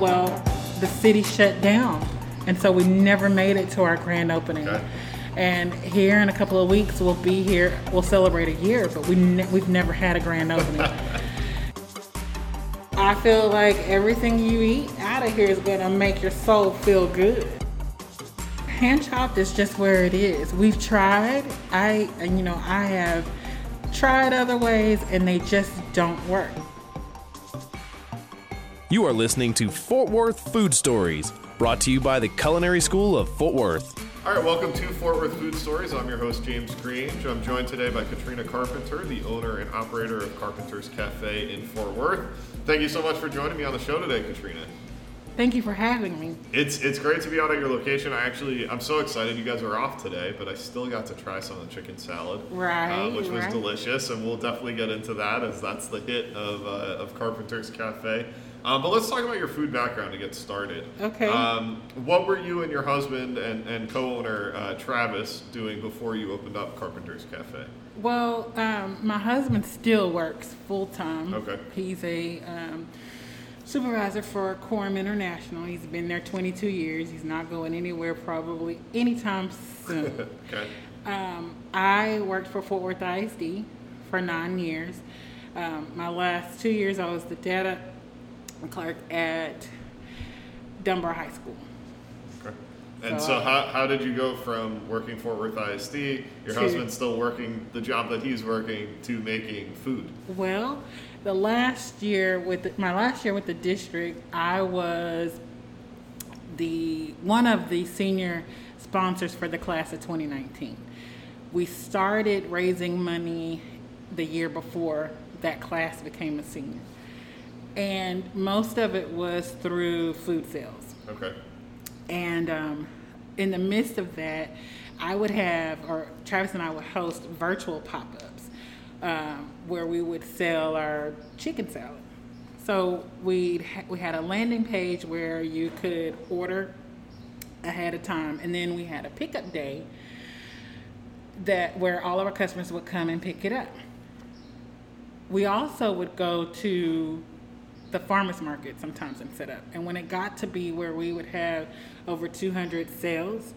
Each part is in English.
Well, the city shut down, and so we never made it to our grand opening. Okay. And here in a couple of weeks, we'll be here. We'll celebrate a year, but we ne- we've never had a grand opening. I feel like everything you eat out of here is gonna make your soul feel good. Hand chopped is just where it is. We've tried. I, you know, I have tried other ways, and they just don't work. You are listening to Fort Worth Food Stories, brought to you by the Culinary School of Fort Worth. All right, welcome to Fort Worth Food Stories. I'm your host, James Grange. I'm joined today by Katrina Carpenter, the owner and operator of Carpenter's Cafe in Fort Worth. Thank you so much for joining me on the show today, Katrina. Thank you for having me. It's it's great to be out at your location. I actually I'm so excited you guys are off today, but I still got to try some of the chicken salad, uh, Right, which was right. delicious, and we'll definitely get into that as that's the hit of uh, of Carpenter's Cafe. Um, but let's talk about your food background to get started. Okay. Um, what were you and your husband and, and co-owner uh, Travis doing before you opened up Carpenter's Cafe? Well, um, my husband still works full time. Okay. He's a um, supervisor for Quorum International. He's been there 22 years. He's not going anywhere probably anytime soon. Okay. um, I worked for Fort Worth ISD for nine years. Um, my last two years, I was the data clerk at Dunbar High School. Okay. And So so, how, how did you go from working Fort Worth ISD, your To- husband still working the job that he's working, to making food? Well, the last year with the, my last year with the district, I was the one of the senior sponsors for the class of 2019. We started raising money the year before that class became a senior, and most of it was through food sales. Okay. And um, in the midst of that, I would have, or Travis and I would host virtual pop ups um, where we would sell our chicken salad. So we'd ha- we had a landing page where you could order ahead of time, and then we had a pickup day that where all of our customers would come and pick it up. We also would go to the farmers market sometimes and set up. And when it got to be where we would have over 200 sales,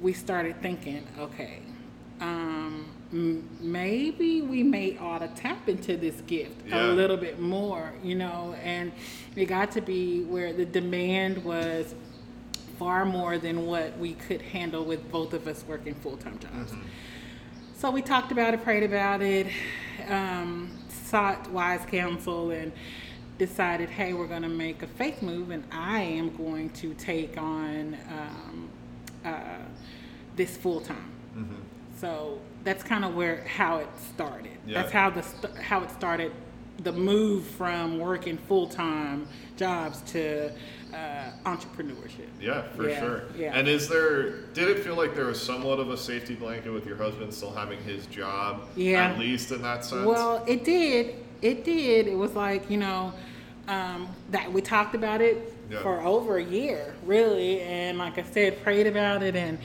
we started thinking, okay, um, maybe we may ought to tap into this gift Yeah. a little bit more, you know. And it got to be where the demand was far more than what we could handle with both of us working full time jobs. So we talked about it, prayed about it, um, sought wise counsel, and decided, hey, we're going to make a faith move, and I am going to take on um, uh, this full time. So that's kind of where how it started. Yeah. That's how the st- how it started. The move from working full time jobs to uh, entrepreneurship. Yeah, for Yeah, sure. yeah. And is there? Did it feel like there was somewhat of a safety blanket with your husband still having his job? Yeah. At least in that sense. Well, it did. It did. It was like you know um, that we talked about it Yeah. for over a year, really, and like I said, prayed about it, and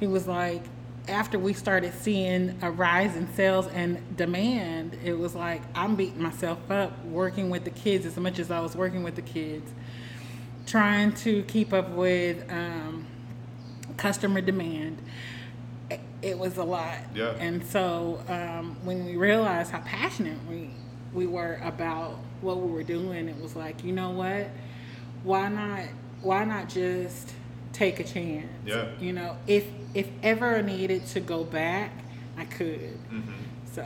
he was like, after we started seeing a rise in sales and demand, it was like I'm beating myself up working with the kids as much as I was working with the kids, trying to keep up with um, customer demand. It- was a lot. Yeah. And so um, when we realized how passionate we we were about what we were doing, it was like, you know what? Why not? Why not just take a chance? Yeah. You know, if if ever I needed to go back, I could. Mm-hmm. So.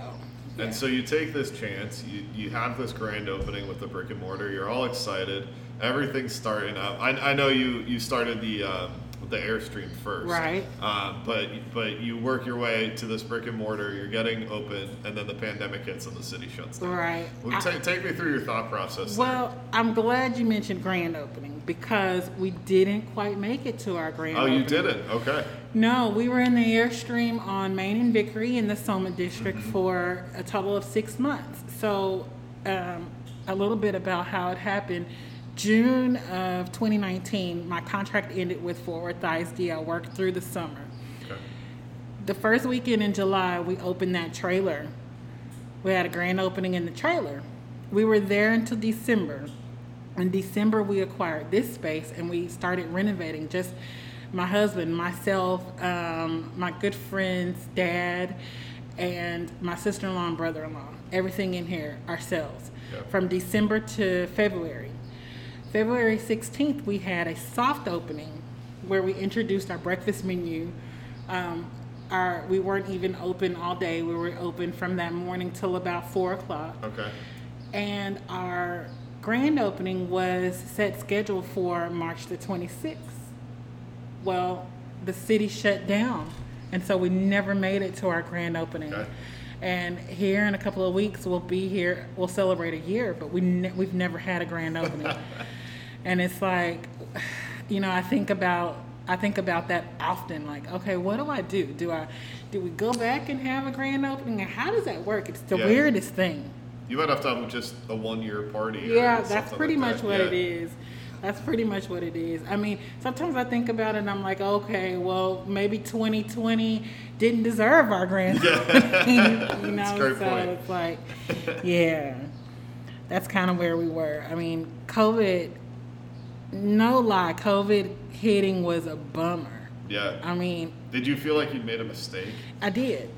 yeah. And so you take this chance, you, you have this grand opening with the brick and mortar, you're all excited, everything's starting up. I, I know you, you started the, um, the Airstream first. Right. Um, but, but you work your way to this brick and mortar, you're getting open, and then the pandemic hits and the city shuts down. Right. Well, I- ta- take me through your thought process. there. Well, I'm glad you mentioned grand opening because we didn't quite make it to our grand opening. oh, opening. you didn't? Okay. No, we were in the Airstream on Main and Vickery in the Soma district for a total of six months. So, um, a little bit about how it happened. June of 2019, my contract ended with Fort Worth ISD. I worked through the summer. Okay. The first weekend in July, we opened that trailer. We had a grand opening in the trailer. We were there until December. In December, we acquired this space and we started renovating. Just my husband, myself, um, my good friend's dad, and my sister in law and brother in law. Everything in here ourselves. Yeah. From December to February. February 16th, we had a soft opening where we introduced our breakfast menu. Um, our, we weren't even open all day. We were open from that morning till about four o'clock. Okay. And our grand opening was set scheduled for March the 26th. Well, the city shut down, and so we never made it to our grand opening. Okay. And here in a couple of weeks, we'll be here. We'll celebrate a year, but we ne- we've never had a grand opening. and it's like, you know, I think about I think about that often. Like, okay, what do I do? Do I do we go back and have a grand opening? And how does that work? It's the Yeah. weirdest thing. You might have to have just a one year party. Yeah, that's pretty like much that. what Yeah. it is. That's pretty much what it is. I mean, sometimes I think about it and I'm like, okay, well, maybe 2020 didn't deserve our grand opening, you know? so point. it's like, yeah, that's kind of where we were. I mean, COVID, no lie, COVID hitting was a bummer. Yeah. I mean, Did you feel like you made a mistake? I did.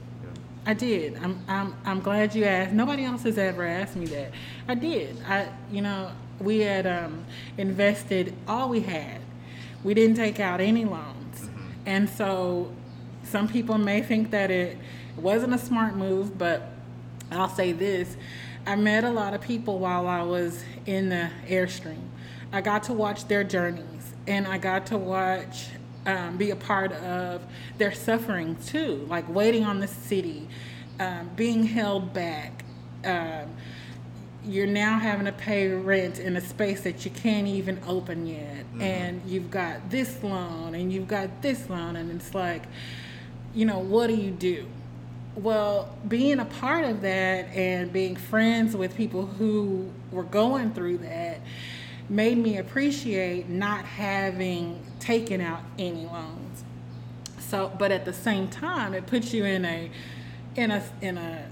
I did. I'm, I'm, I'm glad you asked. Nobody else has ever asked me that. I did. I, you know, we had um, invested all we had. We didn't take out any loans, and so some people may think that it wasn't a smart move. But I'll say this: I met a lot of people while I was in the airstream. I got to watch their journeys, and I got to watch um, be a part of their suffering too, like waiting on the city, um, being held back. Um, you're now having to pay rent in a space that you can't even open yet, and you've got this loan and you've got this loan, and it's like, you know, what do you do? Well, being a part of that and being friends with people who were going through that made me appreciate not having taken out any loans. So, but at the same time, it puts you in a, in a, in a,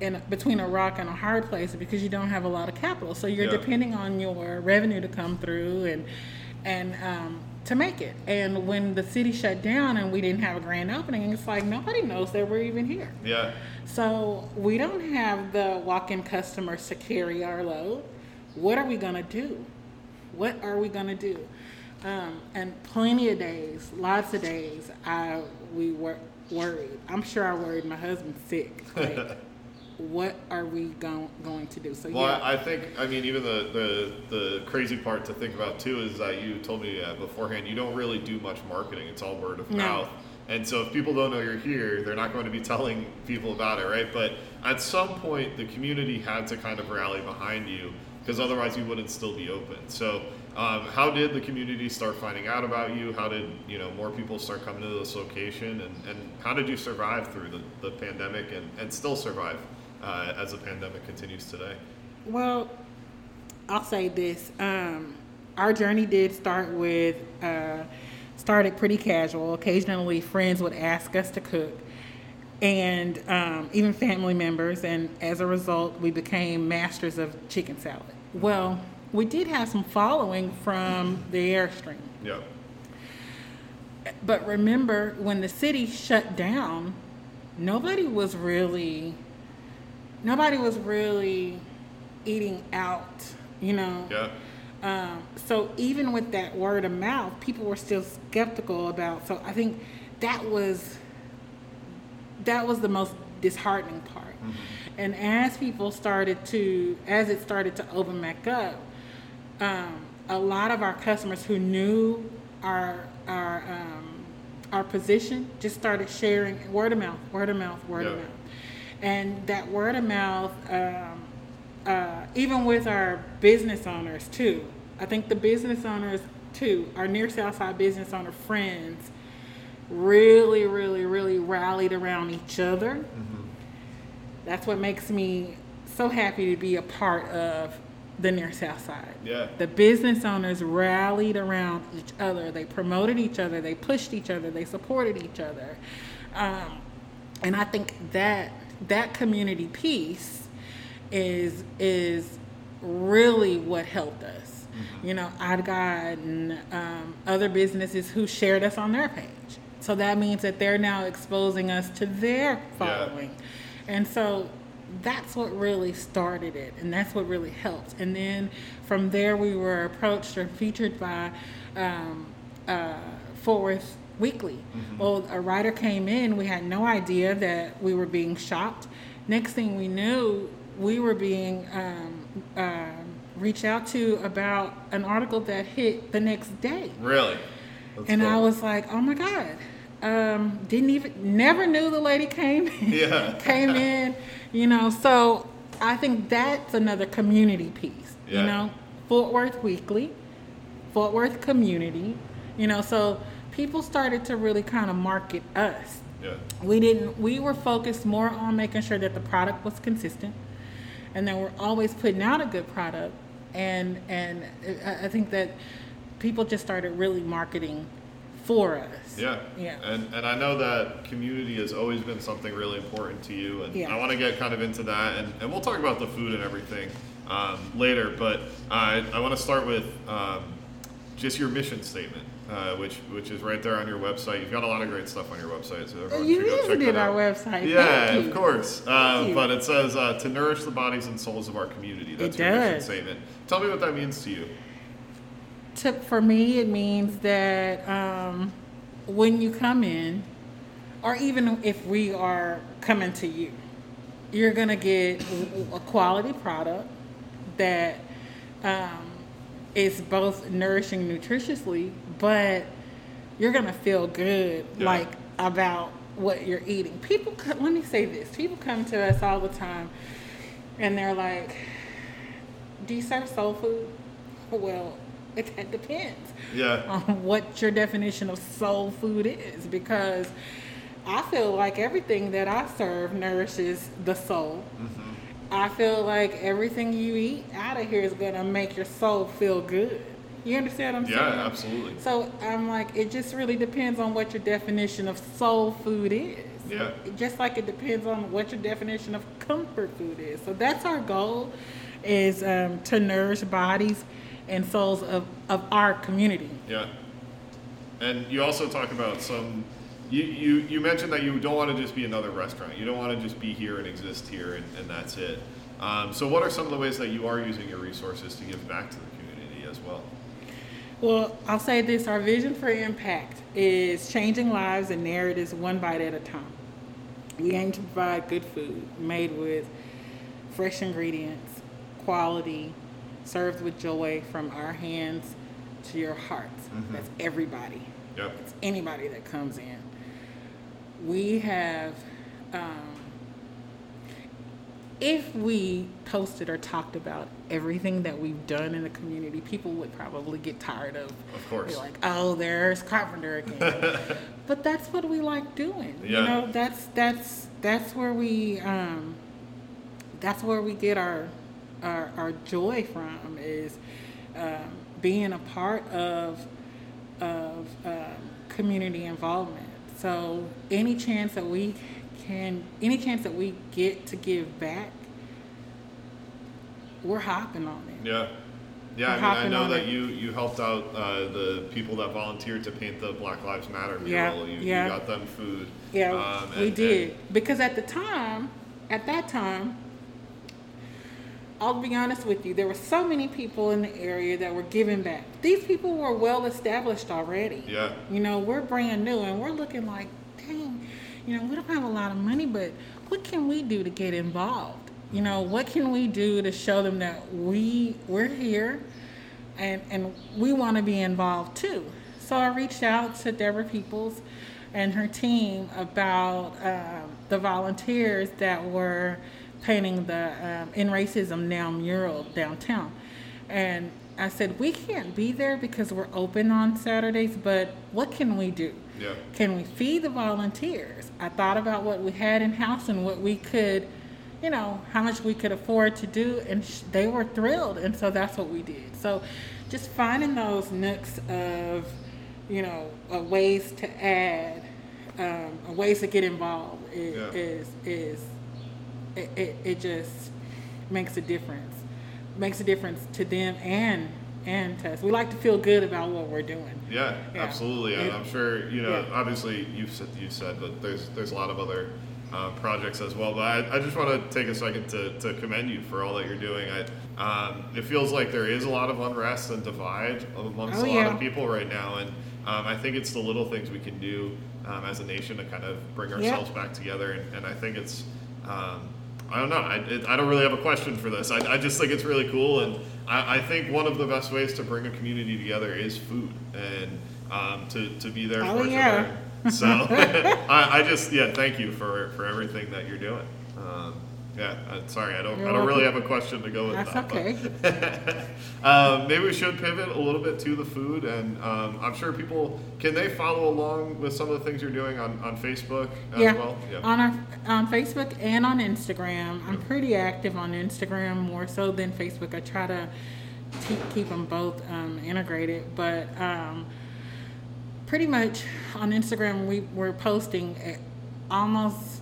in a, between a rock and a hard place because you don't have a lot of capital. So you're Yeah. depending on your revenue to come through and, and um, to make it. And when the city shut down and we didn't have a grand opening, it's like nobody knows that we're even here. Yeah. So we don't have the walk-in customers to carry our load. What are we gonna do? What are we gonna do? Um, and plenty of days, lots of days, I we were worried. I'm sure I worried my husband sick. Like, what are we going going to do? So Well, yeah, I I think, I mean, even the, the, the crazy part to think about too is that you told me uh, beforehand, you don't really do much marketing. It's all word of No. mouth. And so if people don't know you're here, they're not going to be telling people about it, right? But at some point, the community had to kind of rally behind you because otherwise you wouldn't still be open. So um, how did the community start finding out about you? How did, you know, more people start coming to this location? And, and how did you survive through the, the pandemic and, and still survive uh, as the pandemic continues today? Well, I'll say this. Um, our journey did start with, uh, started pretty casual. Occasionally, friends would ask us to cook, and um, even family members. And as a result, we became masters of chicken salad. Well, we did have some following from the Airstream. Yeah. But remember, when the city shut down, nobody was really, nobody was really eating out, you know. Yeah. Um, so even with that word of mouth, people were still skeptical about. So I think that was that was the most disheartening part. And as people started to, as it started to open back up, um, a lot of our customers who knew our our um, our position just started sharing word of mouth, word of mouth, word of mouth, and that word of mouth, um, uh, even with our business owners too. I think the business owners too, our near South Side business owner friends, really, really, really rallied around each other. That's what makes me so happy to be a part of the near South Side. Yeah. The business owners rallied around each other. They promoted each other. They pushed each other. They supported each other. Um, and I think that that community piece is is really what helped us. You know, I'd gotten um, other businesses who shared us on their page. So that means that they're now exposing us to their following. And so that's what really started it, and that's what really helped. And then from there, we were approached or featured by um, uh, Worth Weekly. Well, a writer came in, we had no idea that we were being shopped. Next thing we knew, we were being um, um reached out to about an article that hit the next day. Really? That's and I was like, oh my God. Um, didn't even, never knew the lady came in. Yeah. came in, you know. So I think that's another community piece, Yeah. you know. Fort Worth Weekly, Fort Worth Community, you know. So people started to really kind of market us. Yeah. We didn't, we were focused more on making sure that the product was consistent and then we're always putting out a good product. And, and I I think that people just started really marketing for us. Yeah. Yeah. And and I know that community has always been something really important to you, and Yeah. I want to get kind of into that, and, and we'll talk about the food and everything um, later. But I I want to start with um, just your mission statement, uh, which which is right there on your website. You've got a lot of great stuff on your website, so everyone You should go check that our out. website. Yeah, of course. Uh, but it says uh, to nourish the bodies and souls of our community. That's It your mission does. statement. Tell me what that means to you. To, for me, it means that um, when you come in, or even if we are coming to you, you're gonna get a quality product that um, is both nourishing nutritiously, but you're gonna feel good Yeah. like about what you're eating. People, let me say this: people come to us all the time, and they're like, "Do you serve soul food?" Well, it, it depends Yeah. on what your definition of soul food is because I feel like everything that I serve nourishes the soul. I feel like everything you eat out of here is going to make your soul feel good. You understand what I'm Yeah, saying? Yeah, absolutely. So I'm like, it just really depends on what your definition of soul food is. Yeah. Just like it depends on what your definition of comfort food is. So that's our goal, is um, to nourish bodies and souls of, of our community. Yeah. And you also talk about some. You, you, you mentioned that you don't want to just be another restaurant. You don't want to just be here and exist here and, and that's it. Um, so, what are some of the ways that you are using your resources to give back to the community as well? Well, I'll say this our vision for impact is changing lives and narratives one bite at a time. We aim to provide good food made with fresh ingredients, quality, served with joy from our hands to your hearts. That's everybody. Yep. It's anybody that comes in. We have, um, if we posted or talked about everything that we've done in the community, people would probably get tired of. Of course. Be like, oh, there's Carpenter again. but that's what we like doing. Yeah. You know, that's that's that's where we um, that's where we get our our, our joy from is um, being a part of of um, community involvement. So any chance that we can, any chance that we get to give back, we're hopping on it. Yeah. Yeah, I mean, I know that it. you, you helped out uh, the people that volunteered to paint the Black Lives Matter Yeah, mural. You, yeah. you got them food. Yeah, Um, we and- did because at the time, at that time, I'll be honest with you, there were so many people in the area that were giving back. These people were well established already. Yeah. You know, we're brand new and we're looking like, dang, you know, we don't have a lot of money, but what can we do to get involved? You know, what can we do to show them that we we're here and and we want to be involved too. So I reached out to Deborah Peoples and her team about um, the volunteers that were painting the um, "End Racism Now" mural downtown, and I said we can't be there because we're open on Saturdays, but what can we do? Yeah. Can we feed the volunteers? I thought about what we had in house and what we could, you know, how much we could afford to do, and sh- they were thrilled, and so that's what we did. So, just finding those nooks of, you know, uh, ways to add, um, ways to get involved is Yeah. is, is it, it, it just makes a difference, makes a difference to them and and test. We like to feel good about what we're doing. Yeah, Yeah. absolutely. And I'm sure you know. yeah. Obviously, you've said you said that there's there's a lot of other uh, projects as well. But I, I just want to take a second to, to commend you for all that you're doing. I, um, it feels like there is a lot of unrest and divide amongst Oh, a lot yeah. of people right now, and um, I think it's the little things we can do um, as a nation to kind of bring ourselves back together. And, and I think it's. I don't know. I, it, I don't really have a question for this. I, I just think it's really cool, and I, I think one of the best ways to bring a community together is food and um, to, to be there Oh, for each yeah. other. So I, I just yeah, thank you for, for everything that you're doing. Um, yeah, uh, sorry, I don't You're I don't really have a question to go with That's that. okay. um, maybe we should pivot a little bit to the food, and um, I'm sure people can they follow along with some of the things you're doing on, on Facebook as yeah. well. Yeah, on our on Facebook and on Instagram. I'm pretty active on Instagram more so than Facebook. I try to keep, keep them both um, integrated, but um, pretty much on Instagram we we're posting almost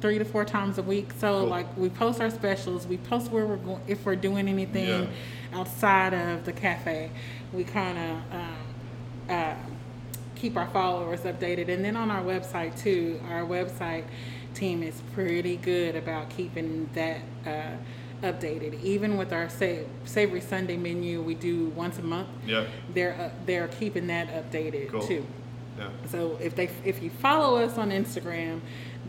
three to four times a week. So Cool. like we post our specials, we post where we're going if we're doing anything Yeah. outside of the cafe. We kind of um, uh, keep our followers updated, and then on our website too. Our website team is pretty good about keeping that. Uh, updated even with our sa- savory sunday menu we do once a month Yeah, they're uh, they're keeping that updated Cool. too yeah. so if they if you follow us on Instagram,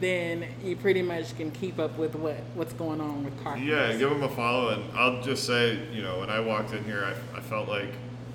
then you pretty much can keep up with what what's going on with Carcass. Yeah, give them a follow, and I'll just say, you know, when I walked in here, I, I felt like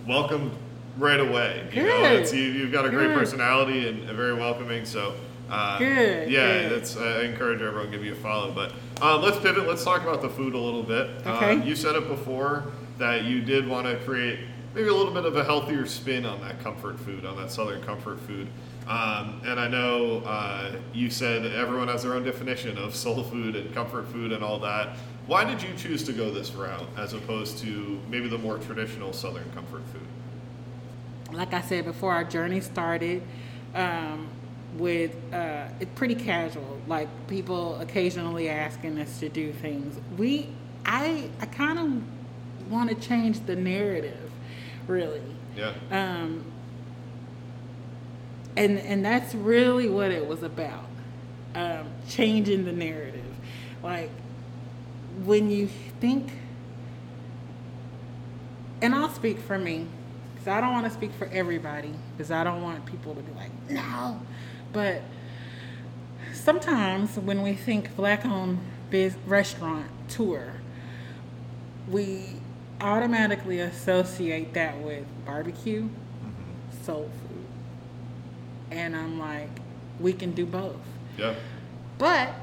welcomed right away. You know, Good. it's, you, you've got a great Good. personality and, and very welcoming. So, uh, Good, Yeah, good. that's I encourage everyone to give you a follow. But uh, let's pivot. Let's talk about the food a little bit. Okay. Uh, you said it before that you did want to create maybe a little bit of a healthier spin on that comfort food, on that southern comfort food. Um, and I know uh, you said everyone has their own definition of soul food and comfort food and all that. Why did you choose to go this route as opposed to maybe the more traditional southern comfort food? Like I said before, our journey started um, with uh, it pretty casual, like people occasionally asking us to do things. We, I, I kind of want to change the narrative, really. Yeah. um, and and that's really what it was about um, changing the narrative. Like when you think and i'll speak for me because i don't want to speak for everybody because i don't want people to be like no. But sometimes when we think black owned biz- restaurant tour we automatically associate that with barbecue, soul food. And I'm like, we can do both. Yeah. But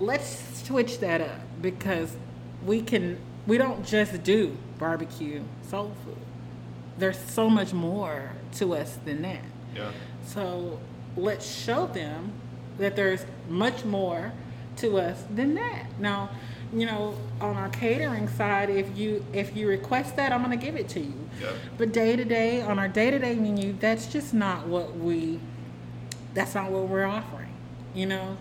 let's switch that up because we can we don't just do barbecue soul food. There's so much more to us than that. Yeah. So let's show them that there's much more to us than that. Now, you know, on our catering side, if you if you request that, I'm gonna give it to you. Yeah. But day to day, on our day to day menu, that's just not what we. That's not what we're offering. You know,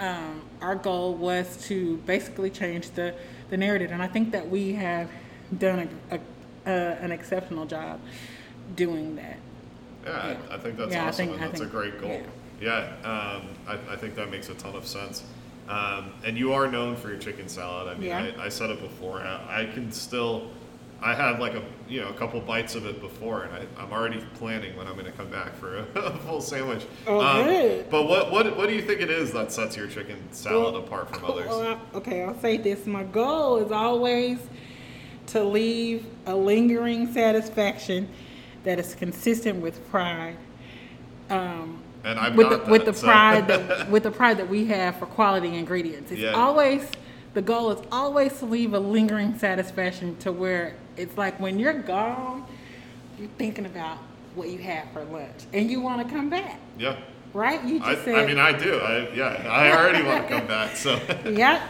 um, our goal was to basically change the the narrative, and I think that we have done a, a, a an exceptional job doing that. Yeah, Yeah. I, I think that's Yeah, I awesome, think- and I that's think- a great goal. Yeah, um, I, I think that makes a ton of sense. Um, and you are known for your chicken salad. I mean, Yeah. I, I said it before. I, I can still, I had like a you know a couple bites of it before, and I, I'm already planning when I'm going to come back for a, full sandwich. Oh, Um, good. But what what what do you think it is that sets your chicken salad Well, apart from others? I- okay, I'll say this. My goal is always to leave a lingering satisfaction that is consistent with pride. Um, And I've with the, got with the so- pride that, with the pride that we have for quality ingredients. It's Yeah. always the goal is always to leave a lingering satisfaction to where it's like when you're gone, you're thinking about what you had for lunch and you want to come back, yeah. right? You just I, said I mean, I do. I yeah. I already want to come back. So yep.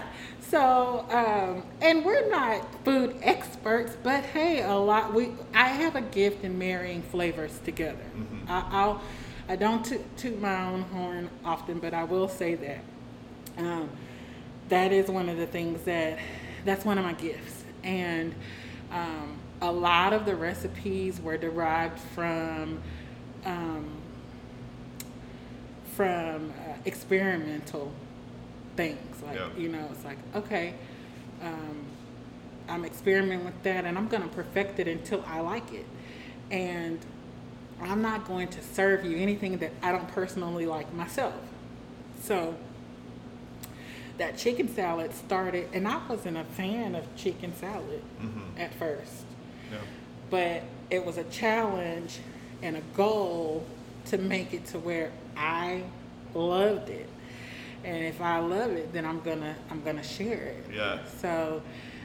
So, um, and we're not food experts, but hey, a lot. We I have a gift in marrying flavors together. I, I'll I don't toot, toot my own horn often, but I will say that um, that is one of the things that that's one of my gifts, and um, a lot of the recipes were derived from um, from uh, experimental things. Like Yeah. you know, it's like okay, um, I'm experimenting with that, and I'm gonna perfect it until I like it, and I'm not going to serve you anything that I don't personally like myself. So that chicken salad started, and I wasn't a fan of chicken salad Mhm. at first, Yeah. but it was a challenge and a goal to make it to where I loved it. And if I love it, then I'm gonna I'm gonna share it. Yeah. So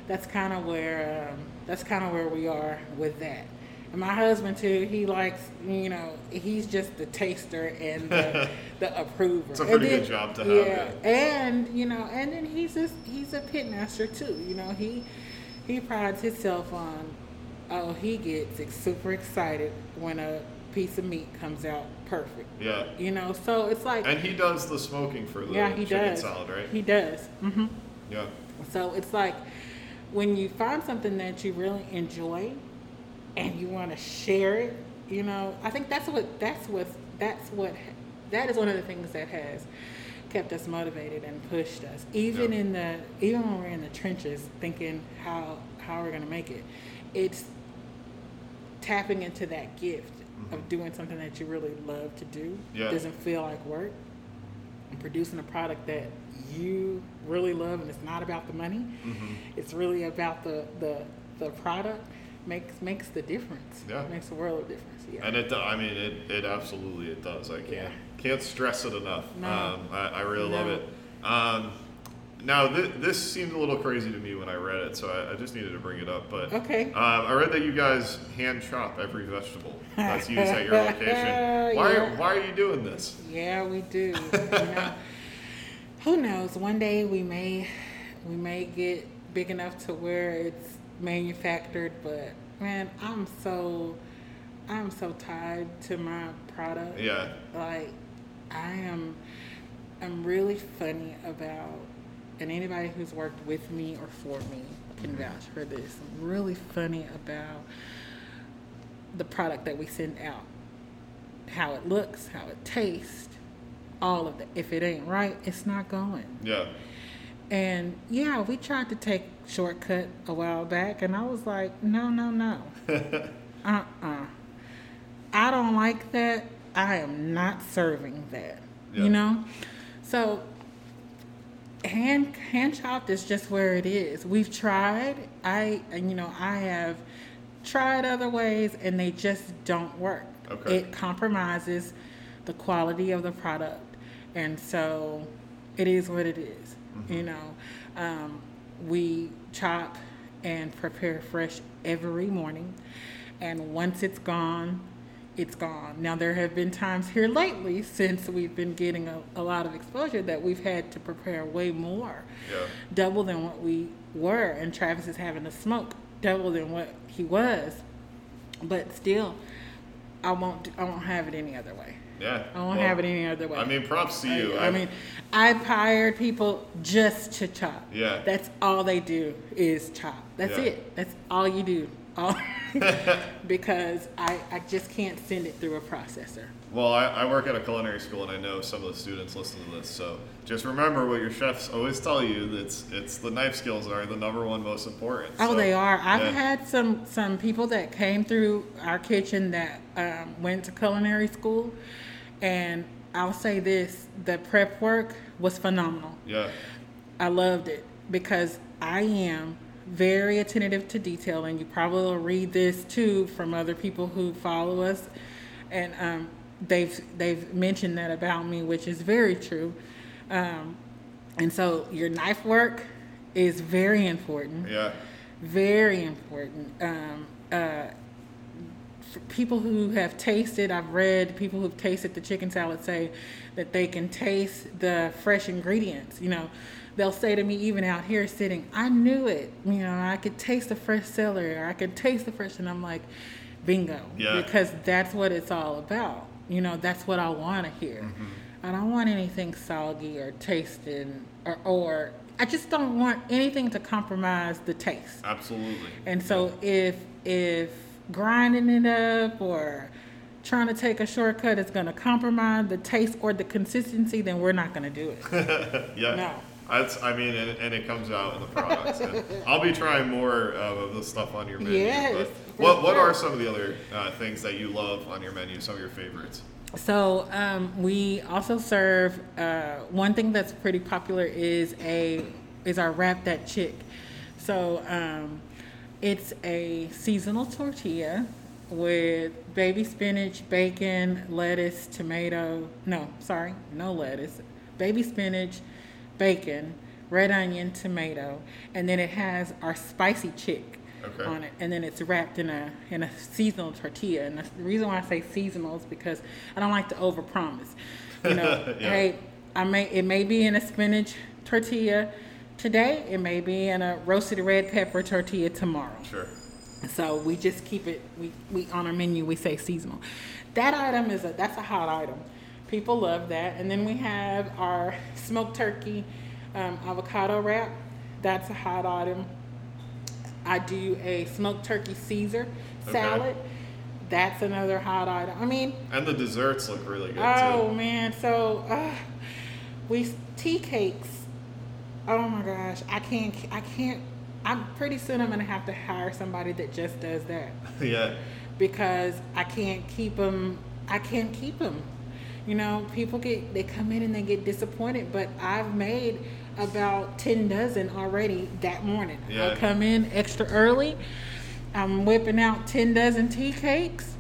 that's kind of where um, that's kind of where we are with that. And my husband too, he likes you know he's just the taster and the, the approver. It's a pretty then- good job to have, Yeah, and you know, and then he's just he's a pit master too. You know, he he prides himself on oh he gets super excited when a piece of meat comes out perfect. Yeah. You know, so it's like And he does the smoking for the yeah he chicken does salad, right? He does. Mm-hmm. yeah. so it's like when you find something that you really enjoy and you want to share it, you know, I think that's what that's what that's what that is one of the things that has kept us motivated and pushed us. Even Yeah. in the even when we're in the trenches thinking how how we're going to make it. It's tapping into that gift of doing something that you really love to do. Yeah. Doesn't feel like work and producing a product that you really love and it's not about the money Mhm. it's really about the the, the product makes makes the difference Yeah. it makes a world of difference yeah And it, I mean, it, it absolutely it does. I can't Yeah. can't stress it enough. No. Um, I, I really love it. Um, now, th- this seemed a little crazy to me when I read it, so I, I just needed to bring it up. But Okay. um, I read that you guys hand chop every vegetable that's used at your location. Why, Yeah. why are you doing this? yeah we do you know who knows one day we may we may get big enough to where it's manufactured but man i'm so i'm so tied to my product Yeah. like I am I'm really funny about and anybody who's worked with me or for me can mm-hmm. vouch for this. I'm really funny about the product that we send out. How it looks, how it tastes, all of that. If it ain't right, it's not going. Yeah. And yeah, we tried to take shortcut a while back and I was like, no, no, no. uh-uh. I don't like that. I am not serving that. Yeah. You know? So hand hand chopped is just where it is. We've tried. I and you know, I have tried other ways and they just don't work. Okay. It compromises the quality of the product. And so it is what it is, You know, um, we chop and prepare fresh every morning. And once it's gone, it's gone. Now, there have been times here lately since we've been getting a, a lot of exposure that we've had to prepare way more Yeah. double than what we were, and Travis is having to smoke double than what he was. But still, I won't. do- I won't have it any other way. Yeah. I won't Well, have it any other way. I mean, props to you. I, I mean, I've hired people just to chop. Yeah. That's all they do is chop. That's Yeah. it. That's all you do. All because I, I just can't send it through a processor. Well, I, I work at a culinary school, and I know some of the students listen to this. So just remember what your chefs always tell you: it's it's the knife skills are the number one most important. Oh, So, they are. I've yeah. had some some people that came through our kitchen that um, went to culinary school, and I'll say this: the prep work was phenomenal. Yeah. I loved it because I am very attentive to detail, and you probably will read this too from other people who follow us, and um, they've they've mentioned that about me, which is very true. Um, and so your knife work is very important Yeah. very important. Um, uh, people who have tasted, I've read people who've tasted the chicken salad say that they can taste the fresh ingredients. You know, they'll say to me, even out here sitting, I knew it. You know, I could taste the fresh celery or I could taste the fresh, and I'm like, bingo. Yeah. Because that's what it's all about. You know, that's what I want to hear. I don't want anything soggy or tasting or, or I just don't want anything to compromise the taste. Absolutely. And so if if grinding it up or trying to take a shortcut is going to compromise the taste or the consistency, then we're not going to do it. yeah. No. That's, I mean, and, and it comes out in the products. I'll be trying more uh, of the stuff on your menu. Yes, but what, what are some of the other uh, things that you love on your menu? Some of your favorites? So um, we also serve uh, one thing that's pretty popular is a is our wrap that chick. So um, it's a seasonal tortilla with baby spinach, bacon, lettuce, tomato. No, sorry, no lettuce. Baby spinach, bacon, red onion, tomato, and then it has our spicy chick Okay. on it, and then it's wrapped in a in a seasonal tortilla. And the reason why I say seasonal is because I don't like to overpromise. You know, Yeah. hey, I may it may be in a spinach tortilla today. It may be in a roasted red pepper tortilla tomorrow. Sure. So we just keep it. We, we on our menu we say seasonal. That item is a that's a hot item. People love that. And then we have our smoked turkey um, avocado wrap. That's a hot item. I do a smoked turkey Caesar Okay. salad. That's another hot item. I mean, And the desserts look really good too. oh too. man, so uh, we tea cakes. Oh my gosh, I can't. I can't. I'm pretty soon. I'm gonna have to hire somebody that just does that yeah. because I can't keep them. I can't keep them. You know, people get they come in and they get disappointed, but I've made about ten dozen already that morning. Yeah. I come in extra early. I'm whipping out ten dozen tea cakes.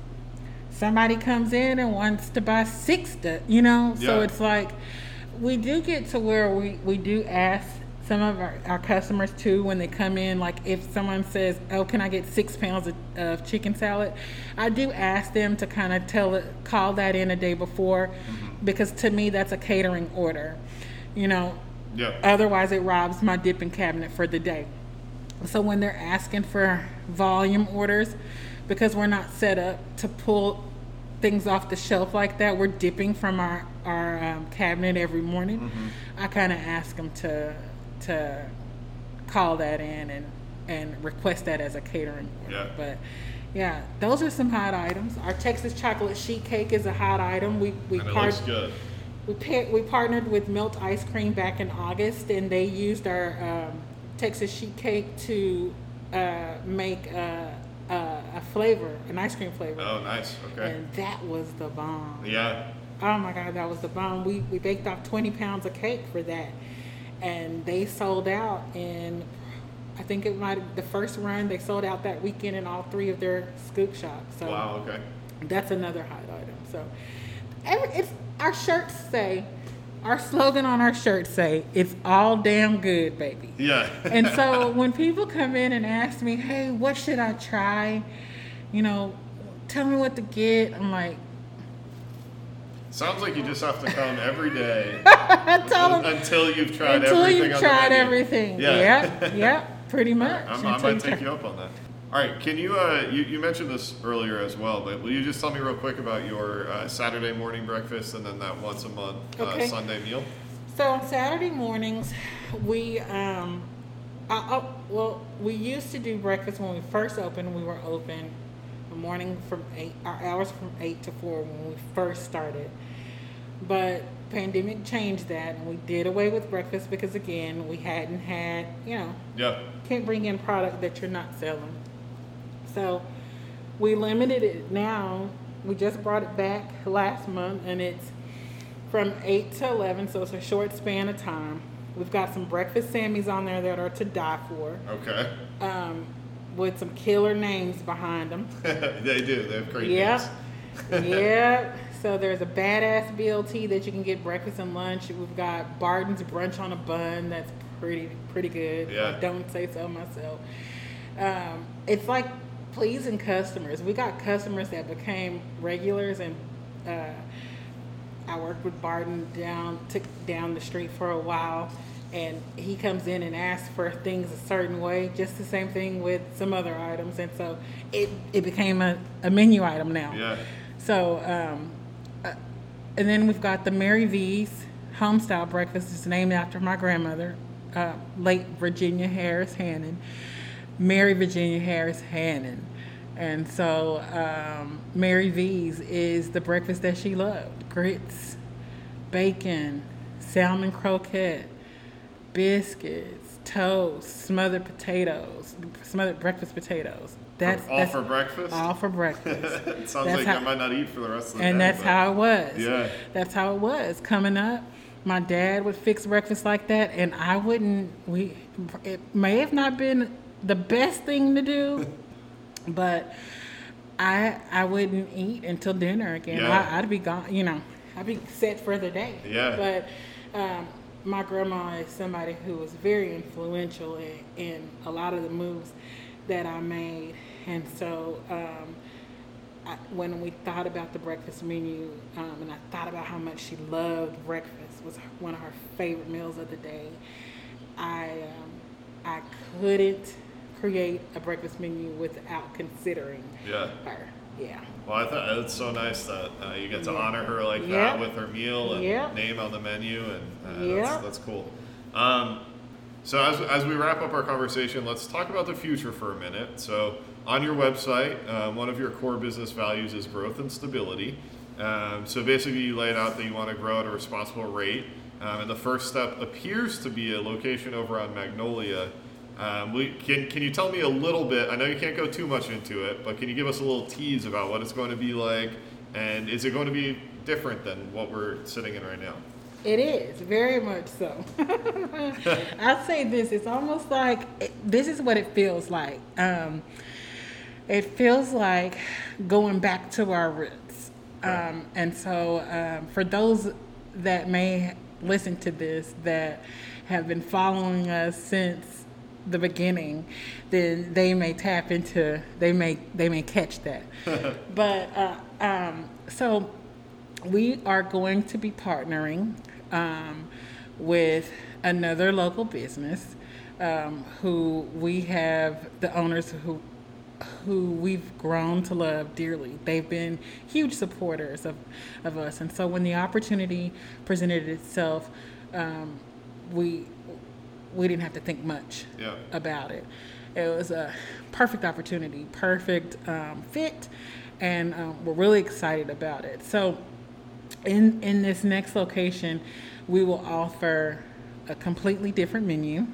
Somebody comes in and wants to buy six, do- you know. So it's like we do get to where we we do ask some of our, our customers too when they come in like if someone says oh can i get six pounds of, of chicken salad i do ask them to kind of tell it call that in a day before mm-hmm. because to me that's a catering order you know Yeah. otherwise it robs my dipping cabinet for the day so when they're asking for volume orders because we're not set up to pull things off the shelf like that we're dipping from our our um, cabinet every morning i kind of ask them to to call that in and and request that as a catering order Yeah. but yeah those are some hot items our texas chocolate sheet cake is a hot item we we and it part- looks good. We we partnered with Melt Ice Cream back in August, and they used our um, Texas sheet cake to uh, make a, a, a flavor, an ice cream flavor, Oh, nice. Okay. and that was the bomb. Yeah. Oh my God, that was the bomb. We we baked off 20 pounds of cake for that, and they sold out in. I think it might the first run they sold out that weekend in all three of their scoop shops. So Wow. Okay. that's another hot item. So, every, it's our shirts say, our slogan on our shirts say, "It's all damn good, baby." Yeah. And so when people come in and ask me, "Hey, what should I try?" You know, tell me what to get. I'm like, Sounds like you just have to come every day tell them until you've tried until everything. Until you've tried everything. Yeah. Yeah, yeah, pretty much. I'm, I might take you up on that. All right, can you, uh, you, you mentioned this earlier as well, but will you just tell me real quick about your uh, Saturday morning breakfast and then that once a month uh, Okay. Sunday meal? So on Saturday mornings, we um, I, oh, well, we used to do breakfast when we first opened. We were open the morning from eight, our hours from eight to four when we first started. But pandemic changed that, and we did away with breakfast because again, we hadn't had, you know, Yeah. can't bring in product that you're not selling. So we limited it now. We just brought it back last month and it's from 8 to 11, so it's a short span of time. We've got some breakfast Sammys on there that are to die for, Okay. um, with some killer names behind them. they do. They have great Yep. names. yep. So there's a badass BLT that you can get breakfast and lunch. We've got Barton's brunch on a bun. That's pretty pretty good. Yeah. I don't say so myself. Um, it's like pleasing customers. We got customers that became regulars, and uh, I worked with Barton down took down the street for a while. And he comes in and asks for things a certain way, just the same thing with some other items, and so it, it became a, a menu item now. Yeah. So, um, uh, and then we've got the Mary V's home style breakfast. It's named after my grandmother. uh, late Virginia Harris Hannon, Mary Virginia Harris Hannon. And so um, Mary V's is the breakfast that she loved grits, bacon, salmon croquette, biscuits, toast, smothered potatoes, smothered breakfast potatoes. That's all that's, for breakfast. All for breakfast. it sounds that's like how, I might not eat for the rest of the and day. And that's how it was. Yeah. That's how it was coming up. My dad would fix breakfast like that, and I wouldn't. We it may have not been the best thing to do, but I I wouldn't eat until dinner again. Yeah. I, would be gone. You know, I'd be set for the day. Yeah. But um, my grandma is somebody who was very influential in, in a lot of the moves that I made and so um, I, when we thought about the breakfast menu, um, and I thought about how much she loved breakfast, was one of her favorite meals of the day. I um, I couldn't create a breakfast menu without considering yeah. her. Yeah. Well, I thought it's so nice that uh, you get to yeah. honor her like yeah. that with her meal and yeah. name on the menu, and uh, yeah. that's, that's cool. Um, so as, as we wrap up our conversation, let's talk about the future for a minute. So on your website, um, one of your core business values is growth and stability. Um, so basically, you laid out that you want to grow at a responsible rate. Um, and the first step appears to be a location over on Magnolia. Um, we, can, can you tell me a little bit? I know you can't go too much into it, but can you give us a little tease about what it's going to be like? And is it going to be different than what we're sitting in right now? It is very much so. I'll say this: it's almost like it, this is what it feels like. Um, it feels like going back to our roots. Um, and so, um, for those that may listen to this that have been following us since the beginning, then they may tap into they may they may catch that. but uh, um, so we are going to be partnering um, with another local business um, who we have the owners who who we've grown to love dearly. They've been huge supporters of, of us. And so when the opportunity presented itself, um, we, we didn't have to think much yeah. about it. It was a perfect opportunity, perfect um, fit, and um, we're really excited about it. So in, in this next location, we will offer a completely different menu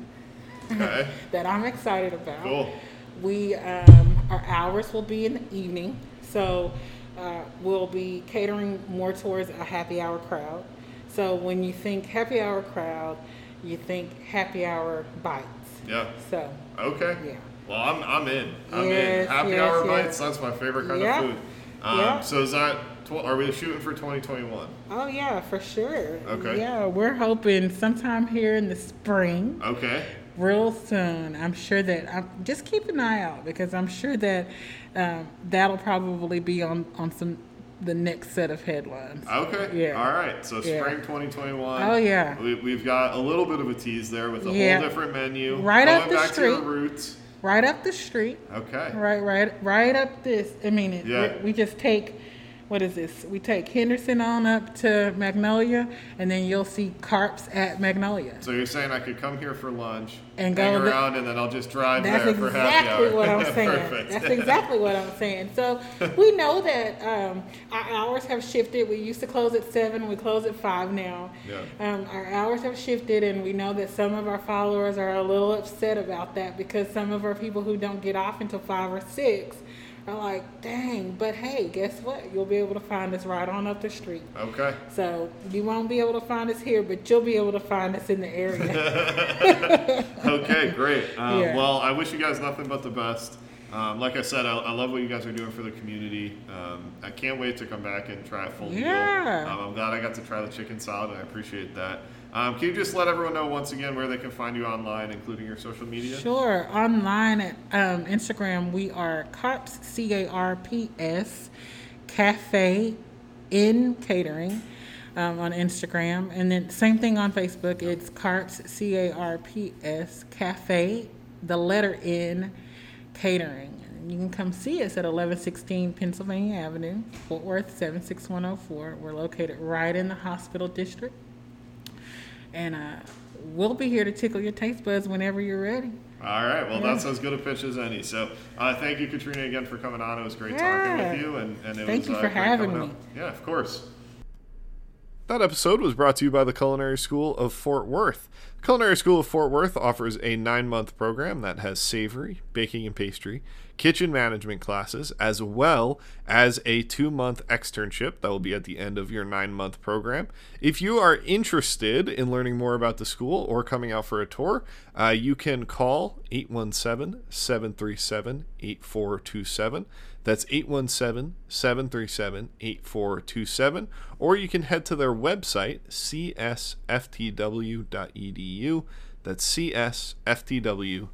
okay. that I'm excited about. Cool. We um, our hours will be in the evening, so uh, we'll be catering more towards a happy hour crowd. So when you think happy hour crowd, you think happy hour bites. Yeah. So. Okay. Yeah. Well, I'm, I'm in. I'm yes, in. Happy yes, hour yes. bites. That's my favorite kind yeah. of food. Um, yeah. So is that? Are we shooting for 2021? Oh yeah, for sure. Okay. Yeah, we're hoping sometime here in the spring. Okay real soon. I'm sure that I'm just keep an eye out because I'm sure that um, that'll probably be on on some the next set of headlines. Okay. Yeah. All right. So spring yeah. 2021. Oh yeah. We, have got a little bit of a tease there with a yeah. whole different menu. Right up the back street. Roots. Right up the street. Okay. Right, right, right up this. I mean, it, yeah. we just take what is this? We take Henderson on up to Magnolia, and then you'll see Carps at Magnolia. So you're saying I could come here for lunch and hang go around, the, and then I'll just drive that's there for happy exactly hour. what I'm saying. Perfect. That's exactly what I'm saying. So we know that um, our hours have shifted. We used to close at seven. We close at five now. Yeah. Um, our hours have shifted, and we know that some of our followers are a little upset about that because some of our people who don't get off until five or six are like, dang, but hey, guess what? You'll be able to find us right on up the street. Okay. So you won't be able to find us here, but you'll be able to find us in the area. okay, great. Um, Yeah. Well, I wish you guys nothing but the best. Um, like I said, I, I love what you guys are doing for the community. Um, I can't wait to come back and try a full Yeah. meal. Um, I'm glad I got to try the chicken salad, and I appreciate that. Um, can you just let everyone know once again where they can find you online, including your social media? Sure. Online at um, Instagram, we are Carps, C A R P S, Cafe in Catering um, on Instagram. And then same thing on Facebook. It's Carps, C A R P S, Cafe, the letter N, Catering. You can come see us at 1116 Pennsylvania Avenue, Fort Worth 76104. We're located right in the hospital district and uh, we'll be here to tickle your taste buds whenever you're ready. All right. Well, that's as good a pitch as any. So, uh, thank you, Katrina, again for coming on. It was great Yeah. talking with you, and, and it Thank was you uh, for great having me. out. Yeah, of course. That episode was brought to you by the Culinary School of Fort Worth. Culinary School of Fort Worth offers a nine month program that has savory, baking and pastry, kitchen management classes, as well as a two month externship that will be at the end of your nine month program. If you are interested in learning more about the school or coming out for a tour, uh, you can call 817 737 8427. That's 817 737 8427. Or you can head to their website, csftw.edu. That's csftw.edu.